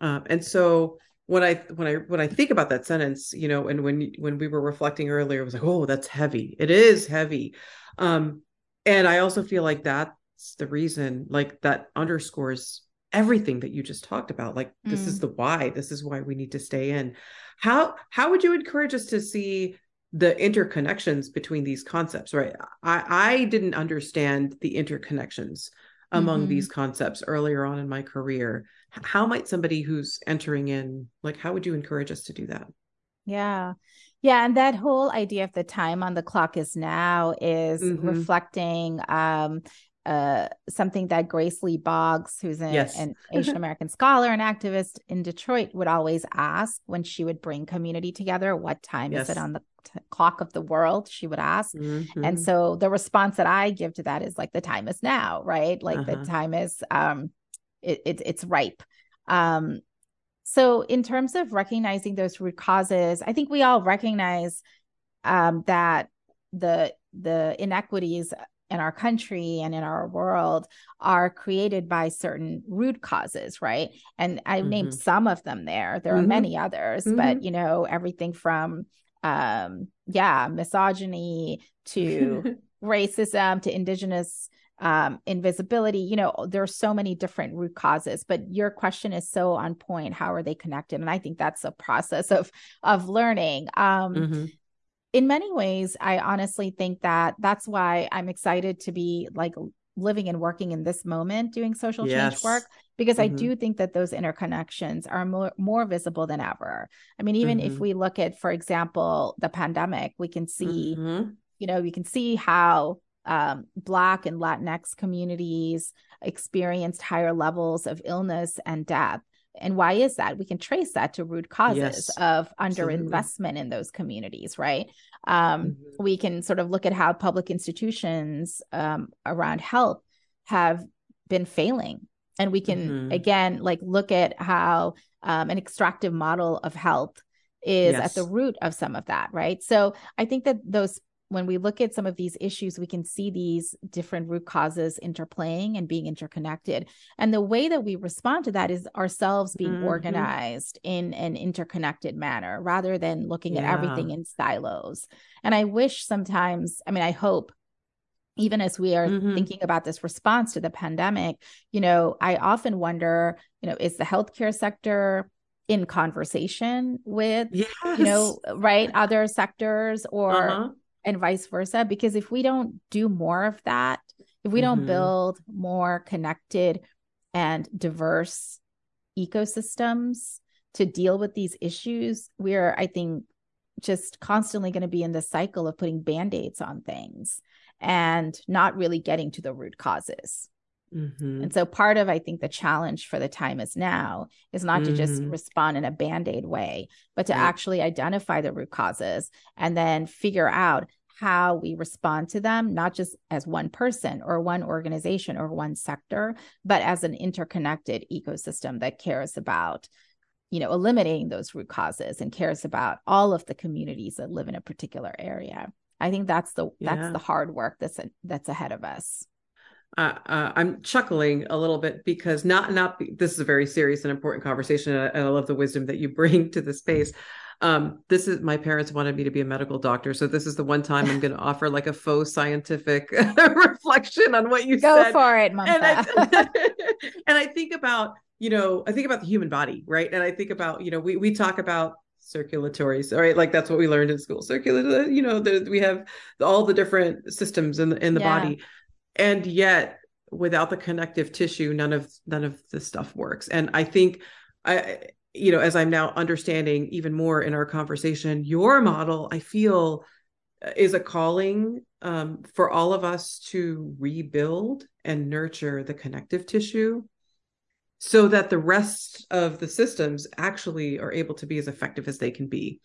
Uh, and so when I when I when I think about that sentence, you know, and when when we were reflecting earlier, it was like, oh, that's heavy. It is heavy. Um, and I also feel like that's the reason, like that underscores everything that you just talked about. Like mm. this is mm. the why. This is why we need to stay in. How how would you encourage us to see the interconnections between these concepts right i i didn't understand the interconnections among mm-hmm. these concepts earlier on in my career how might somebody who's entering in like how would you encourage us to do that yeah yeah and that whole idea of the time on the clock is now is mm-hmm. reflecting um uh, something that Grace Lee Boggs, who's an, yes. an Asian American scholar and activist in Detroit, would always ask when she would bring community together, what time yes. is it on the clock of the world? She would ask. Mm-hmm. And so the response that I give to that is like, the time is now, right? Like uh-huh. the time is, um, it, it, it's ripe. Um, so in terms of recognizing those root causes, I think we all recognize um, that the the inequities in our country and in our world are created by certain root causes, right? And I mm-hmm. named some of them there. There mm-hmm. are many others, mm-hmm. but you know, everything from um yeah, misogyny to racism to indigenous um, invisibility. You know there are so many different root causes but your question is so on point. How are they connected? And i think that's a process of of learning. Um, mm-hmm. in many ways, I honestly think that that's why I'm excited to be like living and working in this moment doing social yes. change work because mm-hmm. I do think that those interconnections are more more visible than ever. I mean, even mm-hmm. if we look at, for example, the pandemic, we can see, mm-hmm. you know, we can see how um, Black and Latinx communities experienced higher levels of illness and death. And why is that? We can trace that to root causes yes, of underinvestment in those communities, right? Um, mm-hmm. We can sort of look at how public institutions um, around health have been failing. And we can, mm-hmm. again, like look at how um, an extractive model of health is yes. at the root of some of that, right? So I think that those when we look at some of these issues, we can see these different root causes interplaying and being interconnected. And the way that we respond to that is ourselves being mm-hmm. organized in an interconnected manner rather than looking yeah. at everything in silos. And I wish sometimes, I mean, I hope even as we are mm-hmm. thinking about this response to the pandemic, you know, I often wonder, you know, is the healthcare sector in conversation with, yes. you know, right, other sectors or uh-huh and vice versa. Because if we don't do more of that, if we mm-hmm. don't build more connected and diverse ecosystems to deal with these issues, we're, I think, just constantly going to be in the cycle of putting band aids on things and not really getting to the root causes. Mm-hmm. And so part of I think the challenge for the time is now is not mm-hmm. to just mm-hmm. respond in a band-aid way, but to right. actually identify the root causes and then figure out how we respond to them, not just as one person or one organization or one sector, but as an interconnected ecosystem that cares about, you know, eliminating those root causes and cares about all of the communities that live in a particular area. I think that's the yeah. that's the hard work that's that's ahead of us uh, uh, I'm chuckling a little bit because not not this is a very serious and important conversation, and I, and I love the wisdom that you bring to the space. Um, this is my parents wanted me to be a medical doctor, so this is the one time I'm going to offer like a faux scientific reflection on what you Go said. Go for it, Mom. And I, and I think about you know I think about the human body, right? And I think about you know we we talk about circulatory right like that's what we learned in school circulatory you know the, we have all the different systems in the in the yeah. body and yet without the connective tissue none of none of this stuff works. And i think i you know as i'm now understanding even more in our conversation your model i feel uh, is a calling um, for all of us to rebuild and nurture the connective tissue so that the rest of the systems actually are able to be as effective as they can be.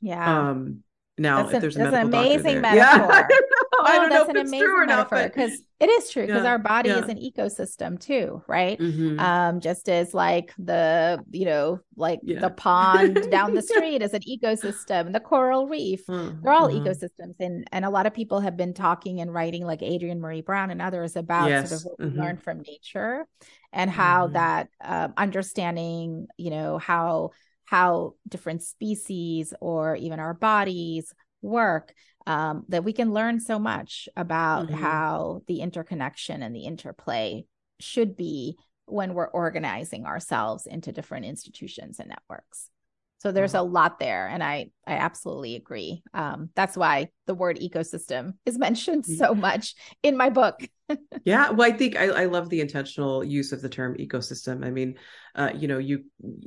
Yeah. Um now that's, a, there's a that's an amazing metaphor. Yeah, oh, I don't that's know an amazing metaphor because it is true because yeah, our body yeah. is an ecosystem too, right? Mm-hmm. Um, just as like the you know like yeah. the pond down the street is an ecosystem, the coral reef, mm-hmm. they're all mm-hmm. ecosystems, and and a lot of people have been talking and writing like Adrienne Maree Brown and others about yes. sort of what we mm-hmm. learn from nature and how mm-hmm. that uh, understanding, you know, how how different species or even our bodies work um, that we can learn so much about mm-hmm. how the interconnection and the interplay should be when we're organizing ourselves into different institutions and networks. So there's a lot there and i i absolutely agree. Um, that's why the word ecosystem is mentioned mm. so much in my book. Yeah well i think I, I love the intentional use of the term ecosystem. I mean uh, you know you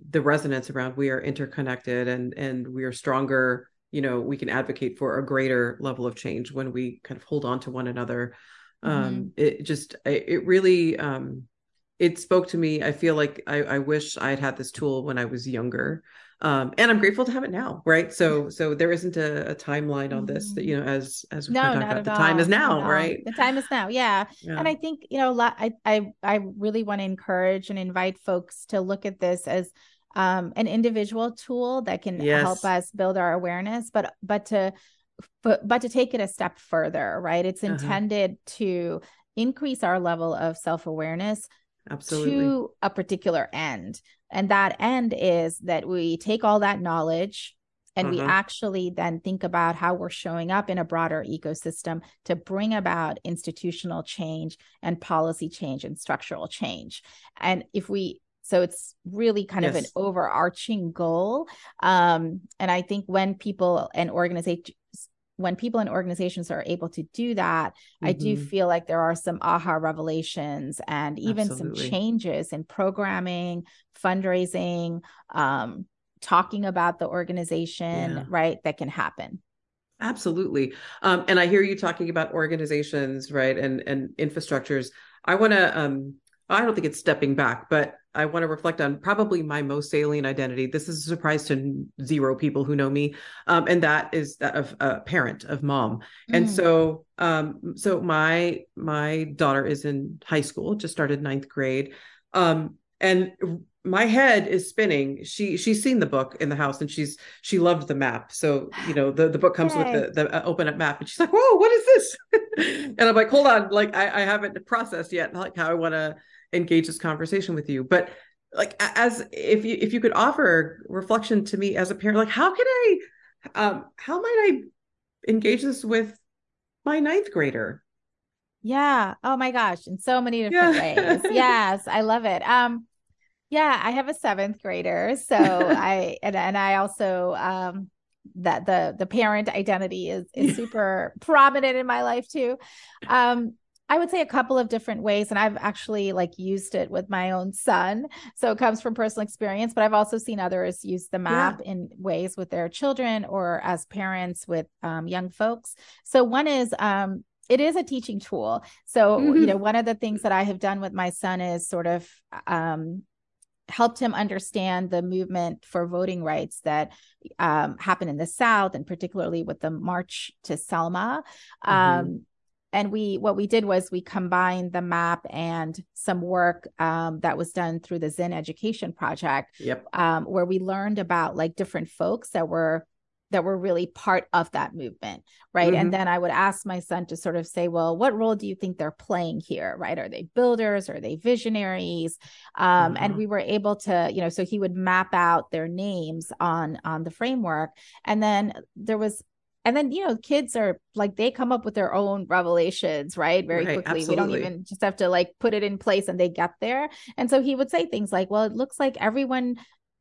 the resonance around we are interconnected and and we are stronger you know we can advocate for a greater level of change when we kind of hold on to one another um, mm-hmm. um it just it really um it spoke to me i feel like i, I wish i had had this tool when i was younger um and i'm grateful to have it now right so so there isn't a, a timeline on this that you know as as we no, talked about the all. time is now right the time is now yeah. yeah. and i think you know a lot i i, I really want to encourage and invite folks to look at this as um, an individual tool that can yes. help us build our awareness, but but to but, but to take it a step further, right? It's uh-huh. intended uh-huh. to increase our level of self-awareness absolutely to a particular end. And that end is that we take all that knowledge and uh-huh. we actually then think about how we're showing up in a broader ecosystem to bring about institutional change and policy change and structural change. And if we so it's really kind yes. of an overarching goal. Um, and I think when people and organizations when people and organizations are able to do that, mm-hmm. I do mm-hmm. feel like there are some aha revelations and even Absolutely. some changes in programming, fundraising, um, talking about the organization, yeah. right, that can happen. Absolutely. Um, and I hear you talking about organizations, right, and and infrastructures. I want to um, I don't think it's stepping back, but I want to reflect on probably my most salient identity. This is a surprise to zero people who know me, um, and that is that of a parent of mom. Mm. And so, um, so my my daughter is in high school, just started ninth grade, um, and my head is spinning. She she's seen the book in the house, and she's she loved the map. So you know the the book comes Yay. with the the uh, open up map, and she's like, "Whoa, what is this?" and I'm like, "Hold on, like I, I haven't processed yet, like how I want to." Engage this conversation with you. But like as if you if you could offer reflection to me as a parent like how can i um how might i engage this with my ninth grader? Yeah. Oh my gosh. In so many different yeah. ways. Yes. I love it. Um yeah i have a seventh grader. So i and, and i also um that the the parent identity is is super prominent in my life too. Um I would say a couple of different ways. And I've actually like used it with my own son. So it comes from personal experience, but I've also seen others use the map yeah. in ways with their children or as parents with um, young folks. So one is um, it is a teaching tool. So, mm-hmm. you know, one of the things that I have done with my son is sort of um, helped him understand the movement for voting rights that um, happened in the South, and particularly with the March to Selma. Mm-hmm. Um, and we what we did was we combined the map and some work um, that was done through the Zinn Education Project, yep. um, where we learned about like different folks that were that were really part of that movement right mm-hmm. and then i would ask my son to sort of say well what role do you think they're playing here right are they builders are they visionaries um, mm-hmm. and we were able to you know so he would map out their names on on the framework and then there was and then you know kids are like they come up with their own revelations right very right, quickly absolutely. we don't even just have to like put it in place and they get there and so he would say things like well it looks like everyone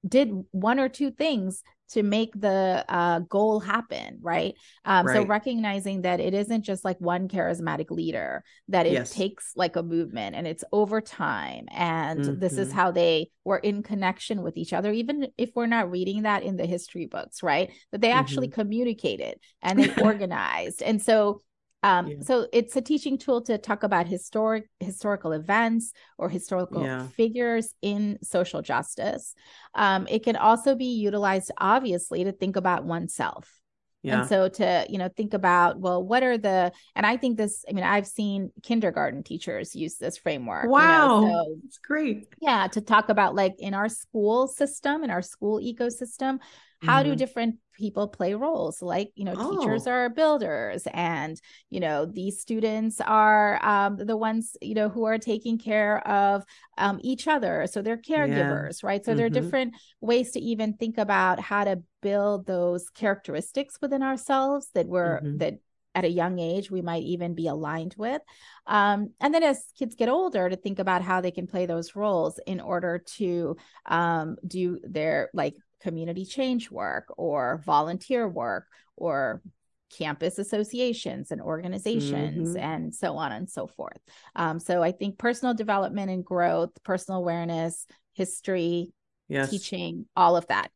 did one or two things to make the uh, goal happen right? Um, right so recognizing that it isn't just like one charismatic leader that it yes. takes like a movement and it's over time and mm-hmm. this is mm-hmm. how they were in connection with each other even if we're not reading that in the history books right that they actually mm-hmm. communicated and they organized and so um, yeah. So it's a teaching tool to talk about historic historical events or historical yeah. figures in social justice. Um, it can also be utilized, obviously, to think about oneself. Yeah. And so to, you know, think about, well, what are the, and I think this, I mean, I've seen kindergarten teachers use this framework. Wow. You know, so, it's great. Yeah. To talk about like in our school system, in our school ecosystem, how mm-hmm. do different people play roles like you know oh. teachers are builders and you know these students are um, the ones you know who are taking care of um, each other so they're caregivers yeah. right so mm-hmm. there are different ways to even think about how to build those characteristics within ourselves that we're mm-hmm. that at a young age we might even be aligned with um, and then as kids get older to think about how they can play those roles in order to um, do their like community change work or volunteer work or campus associations and organizations mm-hmm. and so on and so forth. Um, so I think personal development and growth, personal awareness, history, yes. teaching, all of that.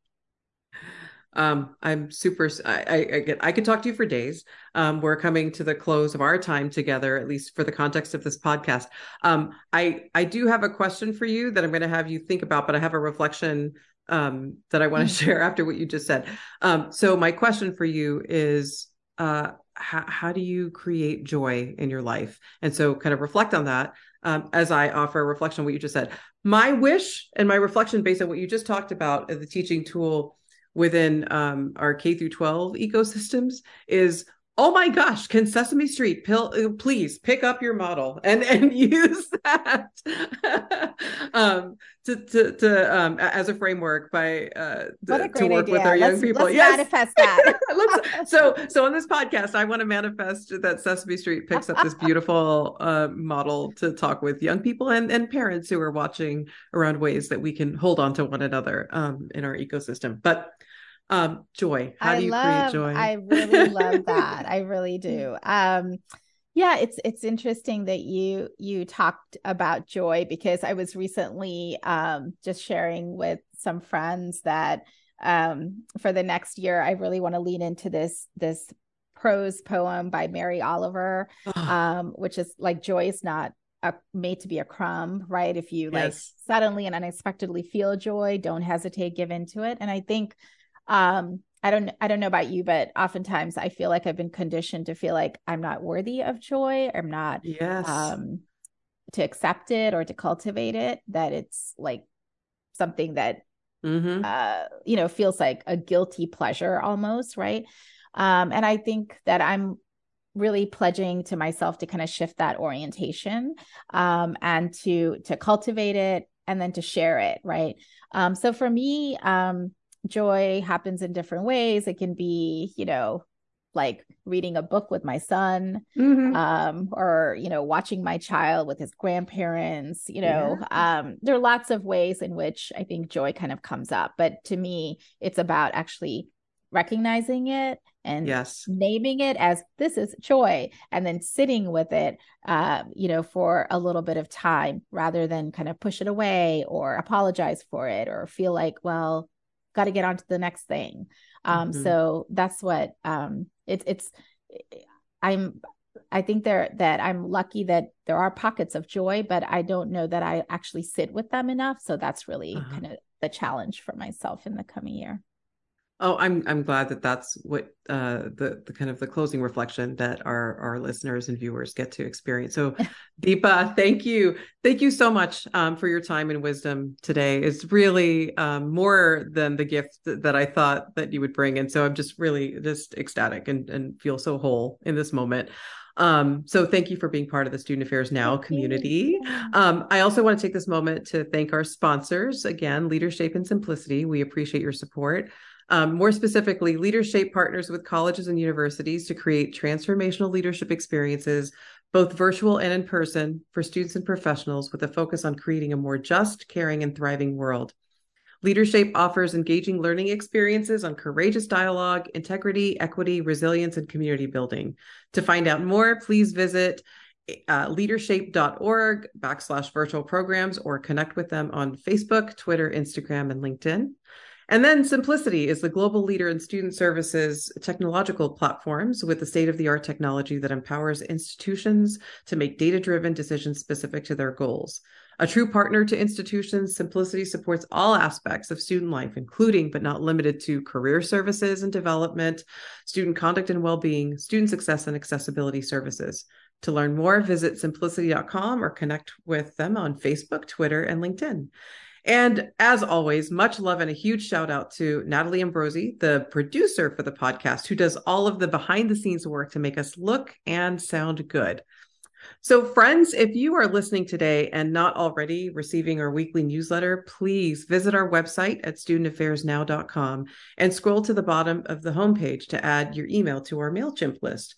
Um, I'm super. I, I, I get. I could talk to you for days. Um, we're coming to the close of our time together, at least for the context of this podcast. Um, I I do have a question for you that I'm going to have you think about, but I have a reflection um, that I want to mm. share after what you just said. Um, so my question for you is, uh, how, how do you create joy in your life? And so kind of reflect on that um, as I offer a reflection on what you just said. My wish and my reflection based on what you just talked about as the teaching tool within um, our K through 12 ecosystems is oh my gosh can sesame street pill, uh, please pick up your model and and use that um, to to, to um, as a framework by uh, to, to work idea. with our young let's, people. let's yes. manifest that. So so on this podcast i want to manifest that sesame street picks up this beautiful uh, model to talk with young people and and parents who are watching around ways that we can hold on to one another um, in our ecosystem. But um joy how do you love, create joy i really love that i really do um yeah it's it's interesting that you you talked about joy because i was recently um just sharing with some friends that um for the next year i really want to lean into this this prose poem by mary oliver um which is like joy is not a, made to be a crumb, right? If you yes. like suddenly and unexpectedly feel joy, don't hesitate, give into it. And I think um i don't i don't know about you but oftentimes i feel like i've been conditioned to feel like i'm not worthy of joy. I'm not yes. um to accept it or to cultivate it that it's like something that mm-hmm. uh you know feels like a guilty pleasure almost right? Um and i think that i'm really pledging to myself to kind of shift that orientation um and to to cultivate it and then to share it right? Um so for me um joy happens in different ways. It can be, you know, like reading a book with my son mm-hmm. um, or you know watching my child with his grandparents you know yeah. um, there are lots of ways in which i think joy kind of comes up but to me it's about actually recognizing it and yes naming it as this is joy and then sitting with it uh, you know for a little bit of time rather than kind of push it away or apologize for it or feel like well got to get on to the next thing um, mm-hmm. so that's what um, it's it's i'm i think there that i'm lucky that there are pockets of joy but i don't know that i actually sit with them enough so that's really uh-huh. kind of the challenge for myself in the coming year Oh, I'm I'm glad that that's what uh, the the kind of the closing reflection that our our listeners and viewers get to experience. So, Deepa, thank you, thank you so much um, for your time and wisdom today. It's really um, more than the gift that, that I thought that you would bring, and so I'm just really just ecstatic and and feel so whole in this moment. Um, so thank you for being part of the Student Affairs Now thank community. Um, I also want to take this moment to thank our sponsors again, LeaderShape and Symplicity. We appreciate your support. Um, more specifically, LeaderShape partners with colleges and universities to create transformational leadership experiences, both virtual and in person, for students and professionals with a focus on creating a more just, caring, and thriving world. LeaderShape offers engaging learning experiences on courageous dialogue, integrity, equity, resilience, and community building. To find out more, please visit uh, leadershape.org backslash virtual programs or connect with them on Facebook, Twitter, Instagram, and LinkedIn. And then Symplicity is the global leader in student services technological platforms with the state of the art technology that empowers institutions to make data driven decisions specific to their goals. A true partner to institutions, Symplicity supports all aspects of student life, including but not limited to career services and development, student conduct and well being, student success, and accessibility services. To learn more, visit symplicity.com or connect with them on Facebook, Twitter, and LinkedIn. And as always, much love and a huge shout out to Natalie Ambrosi, the producer for the podcast, who does all of the behind the scenes work to make us look and sound good. So, friends, if you are listening today and not already receiving our weekly newsletter, please visit our website at studentaffairsnow.com and scroll to the bottom of the homepage to add your email to our MailChimp list.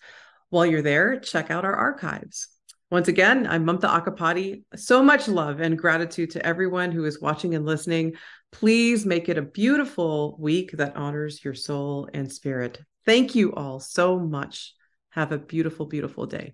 While you're there, check out our archives. Once again, I'm Mamta Accapadi. So much love and gratitude to everyone who is watching and listening. Please make it a beautiful week that honors your soul and spirit. Thank you all so much. Have a beautiful, beautiful day.